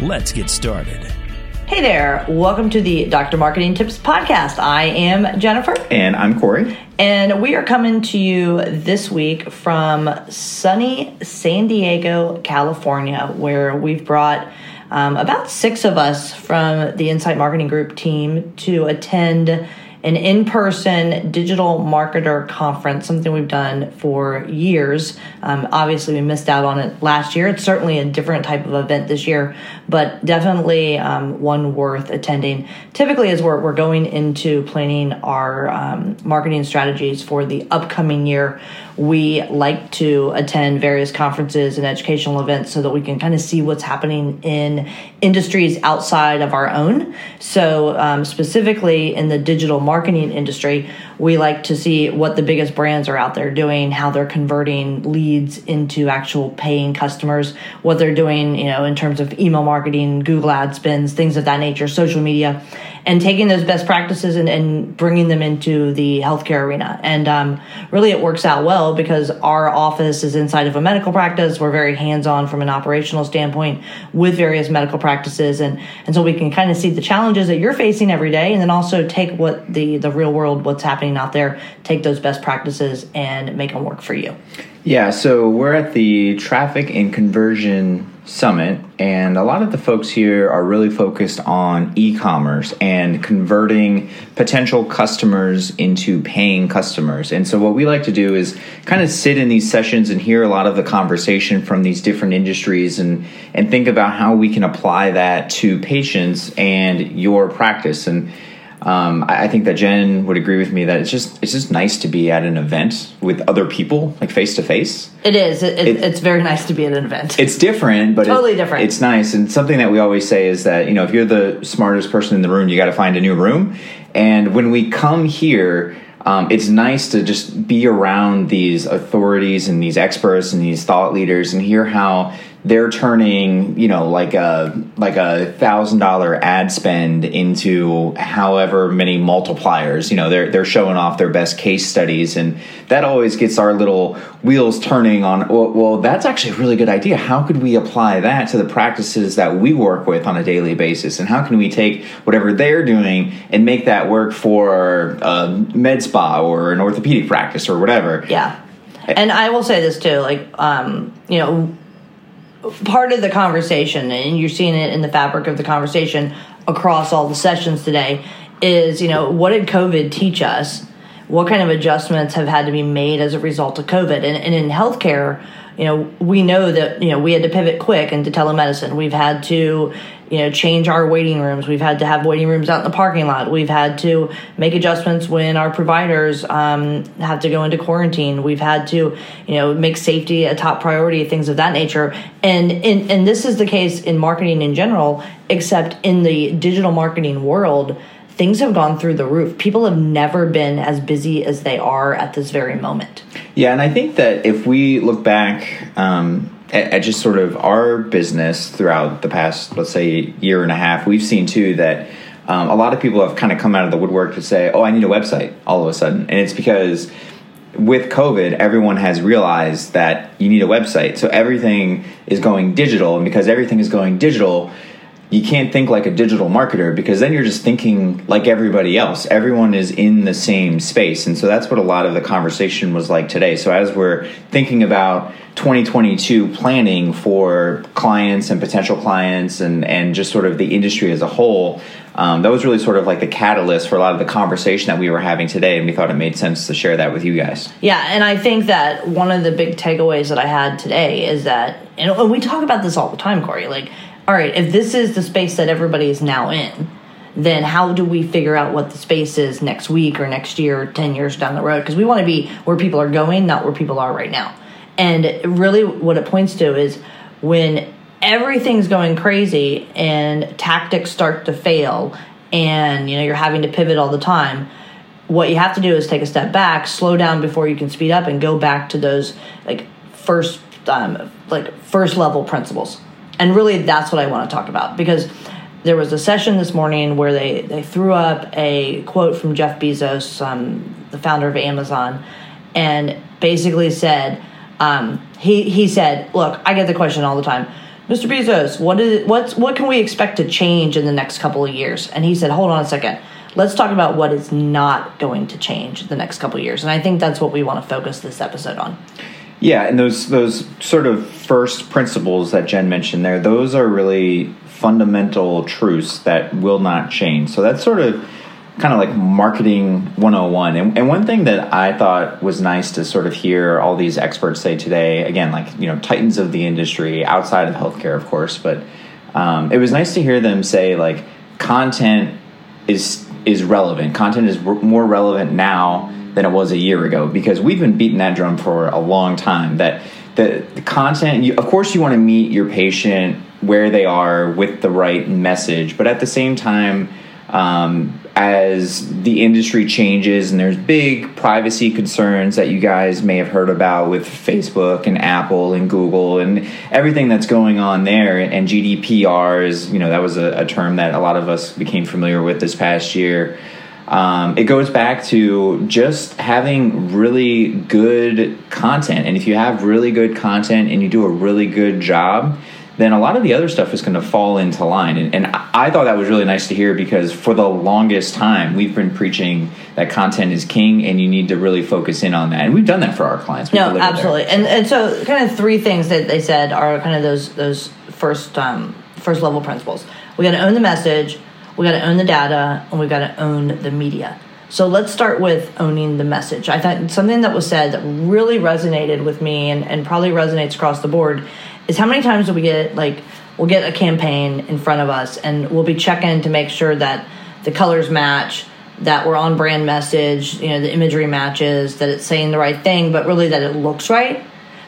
Let's get started. Hey there, welcome to the Dr. Marketing Tips Podcast. I am Jennifer. And I'm Corey. And we are coming to you this week from sunny San Diego, California, where we've brought um, about six of us from the Insight Marketing Group team to attend an in person digital marketer conference, something we've done for years. Um, obviously, we missed out on it last year. It's certainly a different type of event this year, but definitely um, one worth attending. Typically, as we're, we're going into planning our um, marketing strategies for the upcoming year, we like to attend various conferences and educational events so that we can kind of see what's happening in industries outside of our own. So, um, specifically in the digital marketing industry, we like to see what the biggest brands are out there doing, how they're converting leads into actual paying customers, what they're doing, you know, in terms of email marketing, Google ad spends, things of that nature, social media and taking those best practices and, and bringing them into the healthcare arena. And um, really, it works out well because our office is inside of a medical practice. We're very hands on from an operational standpoint with various medical practices. And, and so we can kind of see the challenges that you're facing every day and then also take what the, the real world, what's happening out there, take those best practices and make them work for you. Yeah, so we're at the Traffic and Conversion Summit, and a lot of the folks here are really focused on e commerce and converting potential customers into paying customers. And so, what we like to do is kind of sit in these sessions and hear a lot of the conversation from these different industries and, and think about how we can apply that to patients and your practice. And um, I, I, think that Jen would agree with me that it's just it's just nice to be at an event with other people, like face to face. It is. It, it, it's very nice to be at an event. It's different, but totally it, different. It's nice, and something that we always say is that you know if you're the smartest person in the room, you got to find a new room. And when we come here. Um, it's nice to just be around these authorities and these experts and these thought leaders and hear how they're turning you know like a like a thousand dollar ad spend into however many multipliers. You know they're they're showing off their best case studies and that always gets our little wheels turning on well, well that's actually a really good idea. How could we apply that to the practices that we work with on a daily basis? And how can we take whatever they're doing and make that work for a med spa or an orthopedic practice or whatever? Yeah. And I will say this too, like, um, you know, part of the conversation, and you're seeing it in the fabric of the conversation across all the sessions today, is you know what did COVID teach us? What kind of adjustments have had to be made as a result of COVID? And, and in healthcare, you know, we know that you know we had to pivot quick into telemedicine. We've had to you know change our waiting rooms. We've had to have waiting rooms out in the parking lot. We've had to make adjustments when our providers um, have to go into quarantine. We've had to you know make safety a top priority things of that nature. And in, and this is the case in marketing in general except in the digital marketing world things have gone through the roof. People have never been as busy as they are at this very moment. Yeah, and I think that if we look back um, at, just sort of our business throughout the past, let's say, year and a half, we've seen too that um, a lot of people have kind of come out of the woodwork to say, "Oh, I need a website." All of a sudden, and it's because with COVID, everyone has realized that you need a website. So everything is going digital, and because everything is going digital, you can't think like a digital marketer because then you're just thinking like everybody else. Everyone is in the same space. And so that's what a lot of the conversation was like today. So as we're thinking about 2022 planning for clients and potential clients and, and just sort of the industry as a whole, um, that was really sort of like the catalyst for a lot of the conversation that we were having today. And we thought it made sense to share that with you guys. Yeah. And I think that one of the big takeaways that I had today is that, and we talk about this all the time, Corey, like, all right, if this is the space that everybody is now in, then how do we figure out what the space is next week or next year or 10 years down the road? Because we want to be where people are going, not where people are right now. And really, what it points to is when everything's going crazy and tactics start to fail and you know you're having to pivot all the time what you have to do is take a step back slow down before you can speed up and go back to those like first um, like first level principles and really that's what i want to talk about because there was a session this morning where they, they threw up a quote from jeff bezos um, the founder of amazon and basically said um, he, he said look i get the question all the time Mr. Bezos, what is what's what can we expect to change in the next couple of years? And he said, hold on a second. Let's talk about what is not going to change the next couple of years. And I think that's what we want to focus this episode on. Yeah, and those those sort of first principles that Jen mentioned there, those are really fundamental truths that will not change. So that's sort of kind of like marketing 101 and, and one thing that i thought was nice to sort of hear all these experts say today again like you know titans of the industry outside of healthcare of course but um, it was nice to hear them say like content is is relevant content is more relevant now than it was a year ago because we've been beating that drum for a long time that the, the content you, of course you want to meet your patient where they are with the right message but at the same time um, as the industry changes and there's big privacy concerns that you guys may have heard about with Facebook and Apple and Google and everything that's going on there and GDPR is you know that was a, a term that a lot of us became familiar with this past year. Um, it goes back to just having really good content and if you have really good content and you do a really good job then a lot of the other stuff is going to fall into line. And, and, I thought that was really nice to hear because for the longest time, we've been preaching that content is king and you need to really focus in on that. And we've done that for our clients. We've no, absolutely. And, and so, kind of three things that they said are kind of those, those first, um, first level principles. We got to own the message, we got to own the data, and we got to own the media. So let's start with owning the message. I thought something that was said that really resonated with me and, and probably resonates across the board is how many times do we get like we'll get a campaign in front of us and we'll be checking to make sure that the colors match that we're on brand message you know the imagery matches that it's saying the right thing but really that it looks right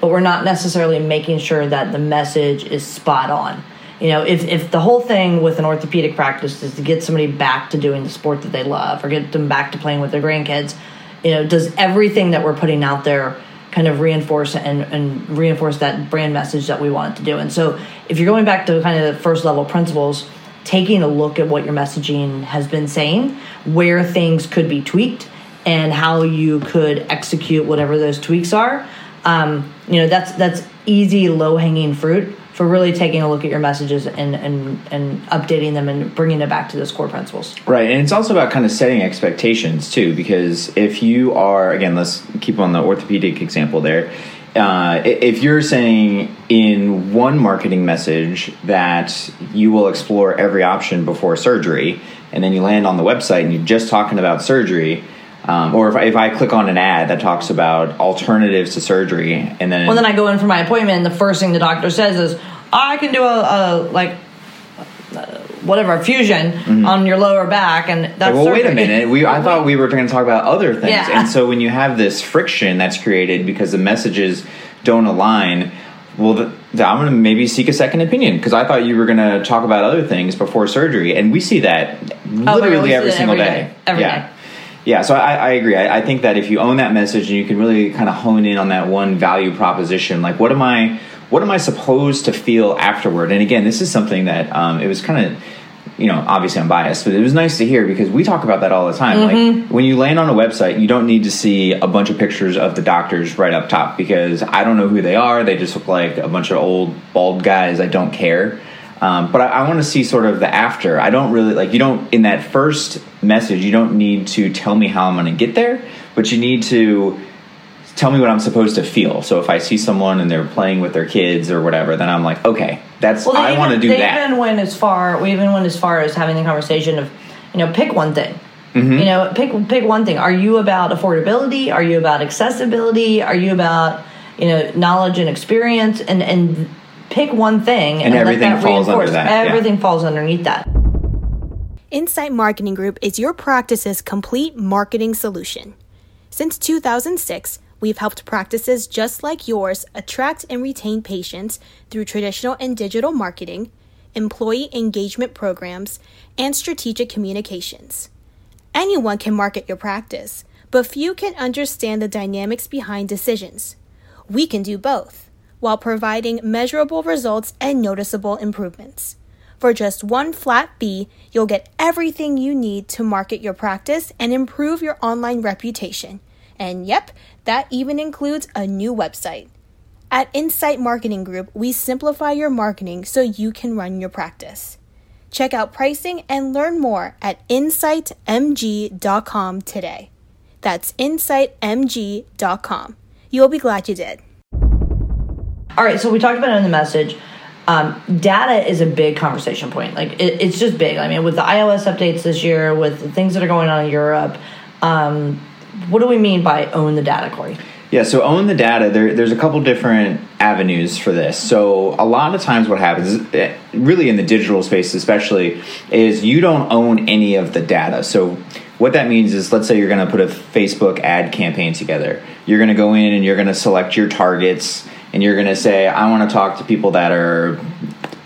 but we're not necessarily making sure that the message is spot on you know if, if the whole thing with an orthopedic practice is to get somebody back to doing the sport that they love or get them back to playing with their grandkids you know does everything that we're putting out there kind of reinforce and, and reinforce that brand message that we want to do. And so if you're going back to kind of the first level principles, taking a look at what your messaging has been saying, where things could be tweaked, and how you could execute whatever those tweaks are. Um, you know, that's that's easy, low hanging fruit for really taking a look at your messages and, and, and updating them and bringing it back to those core principles. Right. And it's also about kind of setting expectations too, because if you are, again, let's keep on the orthopedic example there. Uh, if you're saying in one marketing message that you will explore every option before surgery, and then you land on the website and you're just talking about surgery, um, or if I, if I click on an ad that talks about alternatives to surgery, and then well, then I go in for my appointment, and the first thing the doctor says is, "I can do a, a like." Uh, whatever fusion mm-hmm. on your lower back, and that's like, well. surgery. Wait a minute. We I thought we were going to talk about other things, yeah. and so when you have this friction that's created because the messages don't align, well, the, the, I'm going to maybe seek a second opinion because I thought you were going to talk about other things before surgery, and we see that oh, literally every single every day. day. Every yeah. Day. Yeah, so I, I agree. I, I, think that if you own that message and you can really kind of hone in on that one value proposition, like what am I, what am I supposed to feel afterward? And again, this is something that um, it was kind of, you know, obviously I'm biased, but it was nice to hear because we talk about that all the time. Mm-hmm. Like when you land on a website, you don't need to see a bunch of pictures of the doctors right up top because I don't know who they are. They just look like a bunch of old bald guys. I don't care. Um, but I, I want to see sort of the after. I don't really like you don't in that first message. You don't need to tell me how I'm going to get there, but you need to tell me what I'm supposed to feel. So if I see someone and they're playing with their kids or whatever, then I'm like, okay, that's well, I want to do they that. Even went as far, we even went as far as having the conversation of, you know, pick one thing. Mm-hmm. You know, pick pick one thing. Are you about affordability? Are you about accessibility? Are you about you know knowledge and experience? And and pick one thing and, and everything falls under that. Everything yeah. falls underneath that. Insight Marketing Group is your practice's complete marketing solution. Since 2006, We've helped practices just like yours attract and retain patients through traditional and digital marketing, employee engagement programs, and strategic communications. Anyone can market your practice, but few can understand the dynamics behind decisions. We can do both while providing measurable results and noticeable improvements. For just one flat fee, you'll get everything you need to market your practice and improve your online reputation. And yep, that even includes a new website. At Insight Marketing Group, we simplify your marketing so you can run your practice. Check out pricing and learn more at insightmg.com today. That's insightmg.com. You'll be glad you did. All right, so we talked about it in the message. Um, data is a big conversation point. Like it, it's just big. I mean, with the iOS updates this year, with the things that are going on in Europe, um, what do we mean by own the data, Corey? Yeah, so own the data. There, there's a couple different avenues for this. So a lot of times, what happens, really in the digital space, especially, is you don't own any of the data. So what that means is, let's say you're going to put a Facebook ad campaign together. You're going to go in and you're going to select your targets, and you're going to say, I want to talk to people that are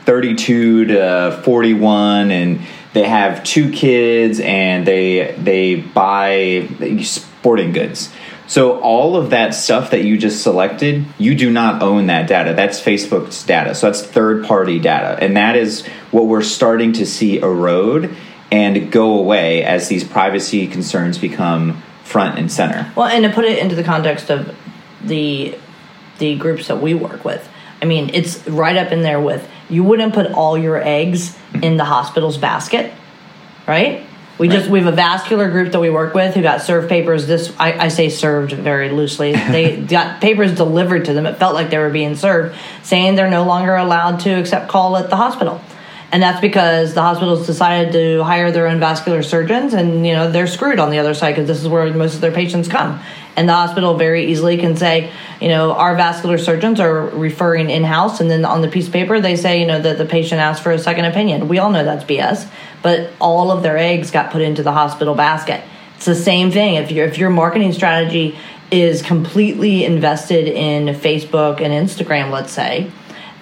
32 to 41 and they have two kids and they they buy sporting goods so all of that stuff that you just selected, you do not own that data. That's Facebook's data. So that's third party data. And that is what we're starting to see erode and go away as these privacy concerns become front and center. Well, and to put it into the context of the the groups that we work with. I mean, it's right up in there with you wouldn't put all your eggs in the hospital's basket, right? We right. just we have a vascular group that we work with who got served papers. This I, I say served very loosely. They got papers delivered to them. It felt like they were being served, saying they're no longer allowed to accept call at the hospital, and that's because the hospitals decided to hire their own vascular surgeons, and you know they're screwed on the other side because this is where most of their patients come. And the hospital very easily can say, you know, our vascular surgeons are referring in house, and then on the piece of paper they say, you know, that the patient asked for a second opinion. We all know that's BS but all of their eggs got put into the hospital basket. It's the same thing. If your if your marketing strategy is completely invested in Facebook and Instagram, let's say,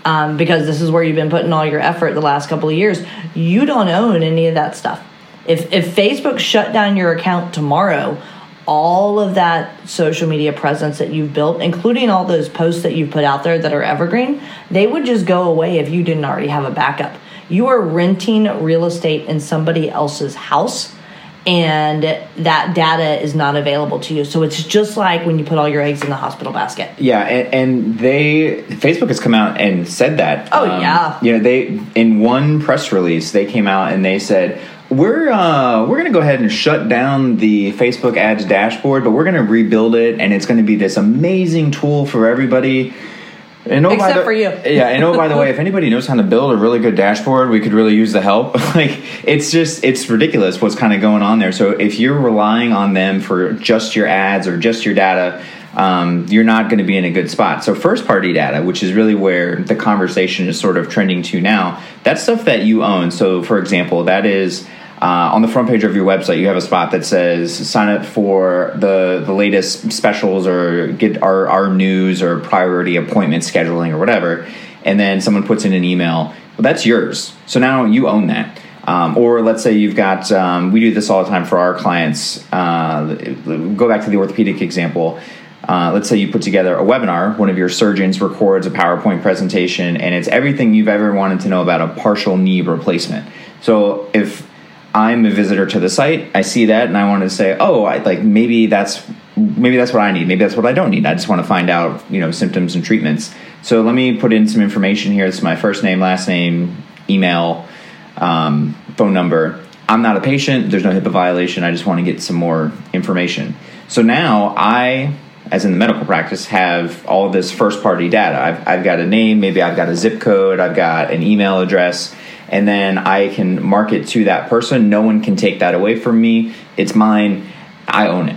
um, because this is where you've been putting all your effort the last couple of years, you don't own any of that stuff. If if Facebook shut down your account tomorrow, all of that social media presence that you've built, including all those posts that you've put out there that are evergreen, they would just go away if you didn't already have a backup. You are renting real estate in somebody else's house and that data is not available to you. So it's just like when you put all your eggs in the hospital basket. Yeah, and, and they Facebook has come out and said that. Oh um, yeah. You know, they in one press release they came out and they said we're uh, we're gonna go ahead and shut down the Facebook ads dashboard, but we're gonna rebuild it, and it's gonna be this amazing tool for everybody and oh, Except the, for you. yeah, and oh, by the way, if anybody knows how to build a really good dashboard, we could really use the help. like, it's just, it's ridiculous what's kind of going on there. So if you're relying on them for just your ads or just your data, um, you're not going to be in a good spot. So first party data, which is really where the conversation is sort of trending to now, that's stuff that you own. So for example, that is uh, on the front page of your website, you have a spot that says sign up for the the latest specials or get our, our news or priority appointment scheduling or whatever. And then someone puts in an email. Well, that's yours. So now you own that. Um, or let's say you've got, um, we do this all the time for our clients. Uh, go back to the orthopedic example. Uh, let's say you put together a webinar, one of your surgeons records a PowerPoint presentation, and it's everything you've ever wanted to know about a partial knee replacement. So if I'm a visitor to the site. I see that, and I want to say, oh, I, like maybe that's maybe that's what I need. Maybe that's what I don't need. I just want to find out, you know, symptoms and treatments. So let me put in some information here. It's my first name, last name, email, um, phone number. I'm not a patient. There's no HIPAA violation. I just want to get some more information. So now I, as in the medical practice, have all this first party data. I've, I've got a name, maybe I've got a zip code, I've got an email address and then I can market to that person. No one can take that away from me. It's mine. I own it.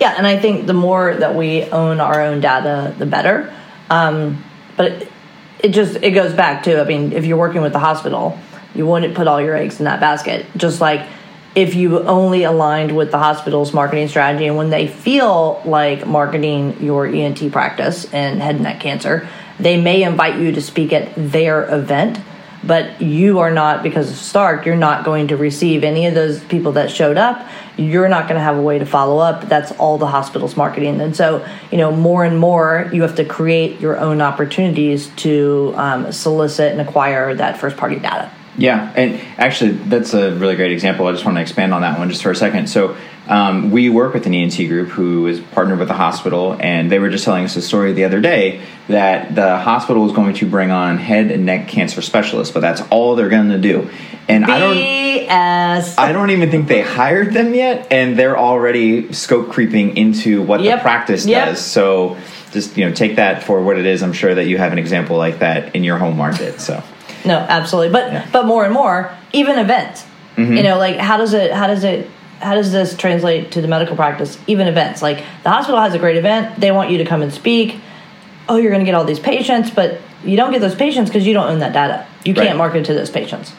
Yeah, and I think the more that we own our own data, the better. Um, but it, it just it goes back to I mean, if you're working with the hospital, you wouldn't put all your eggs in that basket. Just like if you only aligned with the hospital's marketing strategy and when they feel like marketing your ENT practice and head and neck cancer, they may invite you to speak at their event, but you are not, because of Stark, you're not going to receive any of those people that showed up. You're not going to have a way to follow up. That's all the hospital's marketing. And so, you know, more and more, you have to create your own opportunities to um, solicit and acquire that first party data. Yeah, and actually, that's a really great example. I just want to expand on that one just for a second. So, um, we work with an ENT group who is partnered with the hospital, and they were just telling us a story the other day that the hospital is going to bring on head and neck cancer specialists, but that's all they're going to do. And I don't, I don't even think they hired them yet, and they're already scope creeping into what Yep. the practice Yep. does. So, just you know, take that for what it is. I'm sure that you have an example like that in your home market. So. No, absolutely. But Yeah. but more and more, even events. You know, like how does it how does it how does this translate to the medical practice? Even events. Like the hospital has a great event, they want you to come and speak. Oh, you're going to get all these patients, but you don't get those patients because you don't own that data. You can't Right. market to those patients.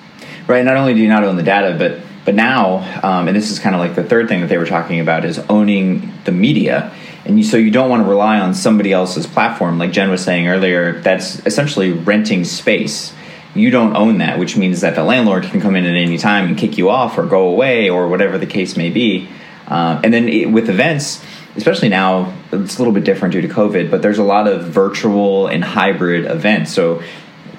Right. Not only do you not own the data, but but now, um, and this is kind of like the third thing that they were talking about is owning the media. And you, so you don't want to rely on somebody else's platform, like Jen was saying earlier. That's essentially renting space. You don't own that, which means that the landlord can come in at any time and kick you off or go away or whatever the case may be. Um, and then it, with events, especially now, it's a little bit different due to COVID, but there's a lot of virtual and hybrid events. So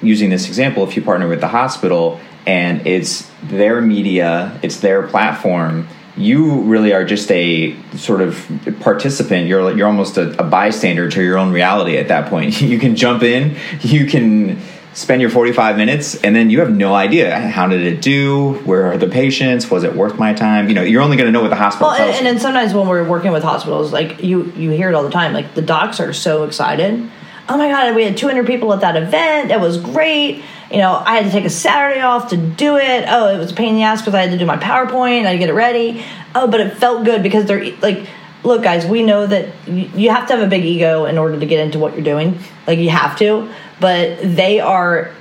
using this example, if you partner with the hospital and it's their media, it's their platform, you really are just a sort of participant. You're you're almost a, a bystander to your own reality at that point. You can jump in, you can spend your 45 minutes and then you have no idea how did it do where are the patients was it worth my time you know you're only going to know what the hospital Well, and, and then sometimes when we're working with hospitals, like you you hear it all the time. Like the docs are so excited. Oh my god, we had 200 people at that event. It was great. You know, I had to take a Saturday off to do it. Oh, it was a pain in the ass because I had to do my PowerPoint. I had to get it ready. Oh, but it felt good because they're like, look, guys, we know that you have to have a big ego in order to get into what you're doing. Like you have to, but they are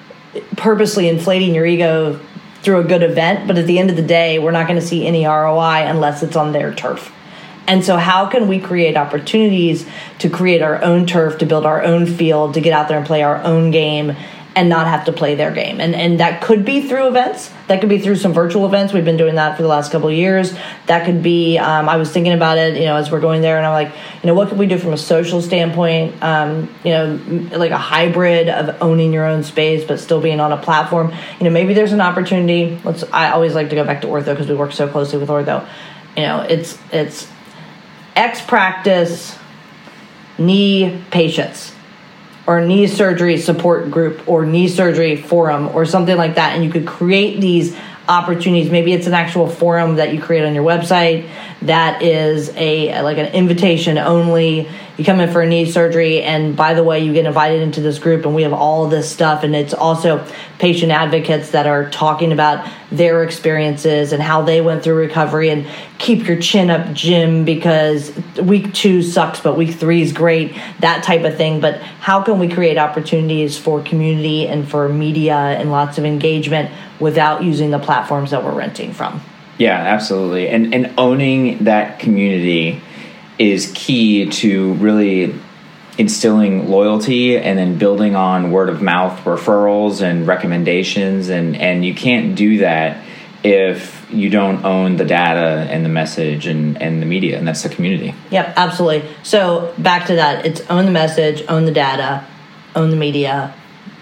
purposely inflating your ego through a good event, but at the end of the day, we're not going to see any ROI unless it's on their turf. And so, how can we create opportunities to create our own turf, to build our own field, to get out there and play our own game and not have to play their game? And, and that could be through events. That could be through some virtual events. We've been doing that for the last couple of years. That could be, um, I was thinking about it, you know, as we're going there, and I'm like, you know, what could we do from a social standpoint? Um, you know, like a hybrid of owning your own space, but still being on a platform. You know, maybe there's an opportunity. Let's, I always like to go back to ortho because we work so closely with ortho. You know, it's, it's, X practice knee patients or knee surgery support group or knee surgery forum or something like that. And you could create these opportunities. Maybe it's an actual forum that you create on your website that is a like an invitation only you come in for a knee surgery and by the way you get invited into this group and we have all this stuff and it's also patient advocates that are talking about their experiences and how they went through recovery and keep your chin up jim because week two sucks but week three is great that type of thing but how can we create opportunities for community and for media and lots of engagement without using the platforms that we're renting from Yeah, absolutely. And and owning that community is key to really instilling loyalty and then building on word of mouth referrals and recommendations and and you can't do that if you don't own the data and the message and and the media and that's the community. Yep, absolutely. So back to that, it's own the message, own the data, own the media,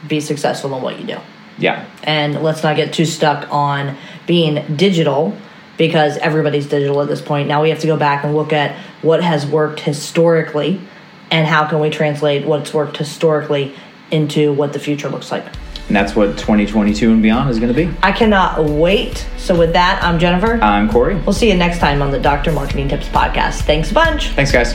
be successful in what you do. Yeah. And let's not get too stuck on being digital because everybody's digital at this point. Now we have to go back and look at what has worked historically and how can we translate what's worked historically into what the future looks like. And that's what 2022 and beyond is going to be. I cannot wait. So with that, I'm Jennifer. I'm Corey. we'll see you next time on the Dr. Marketing Tips podcast. Thanks a bunch. Thanks guys.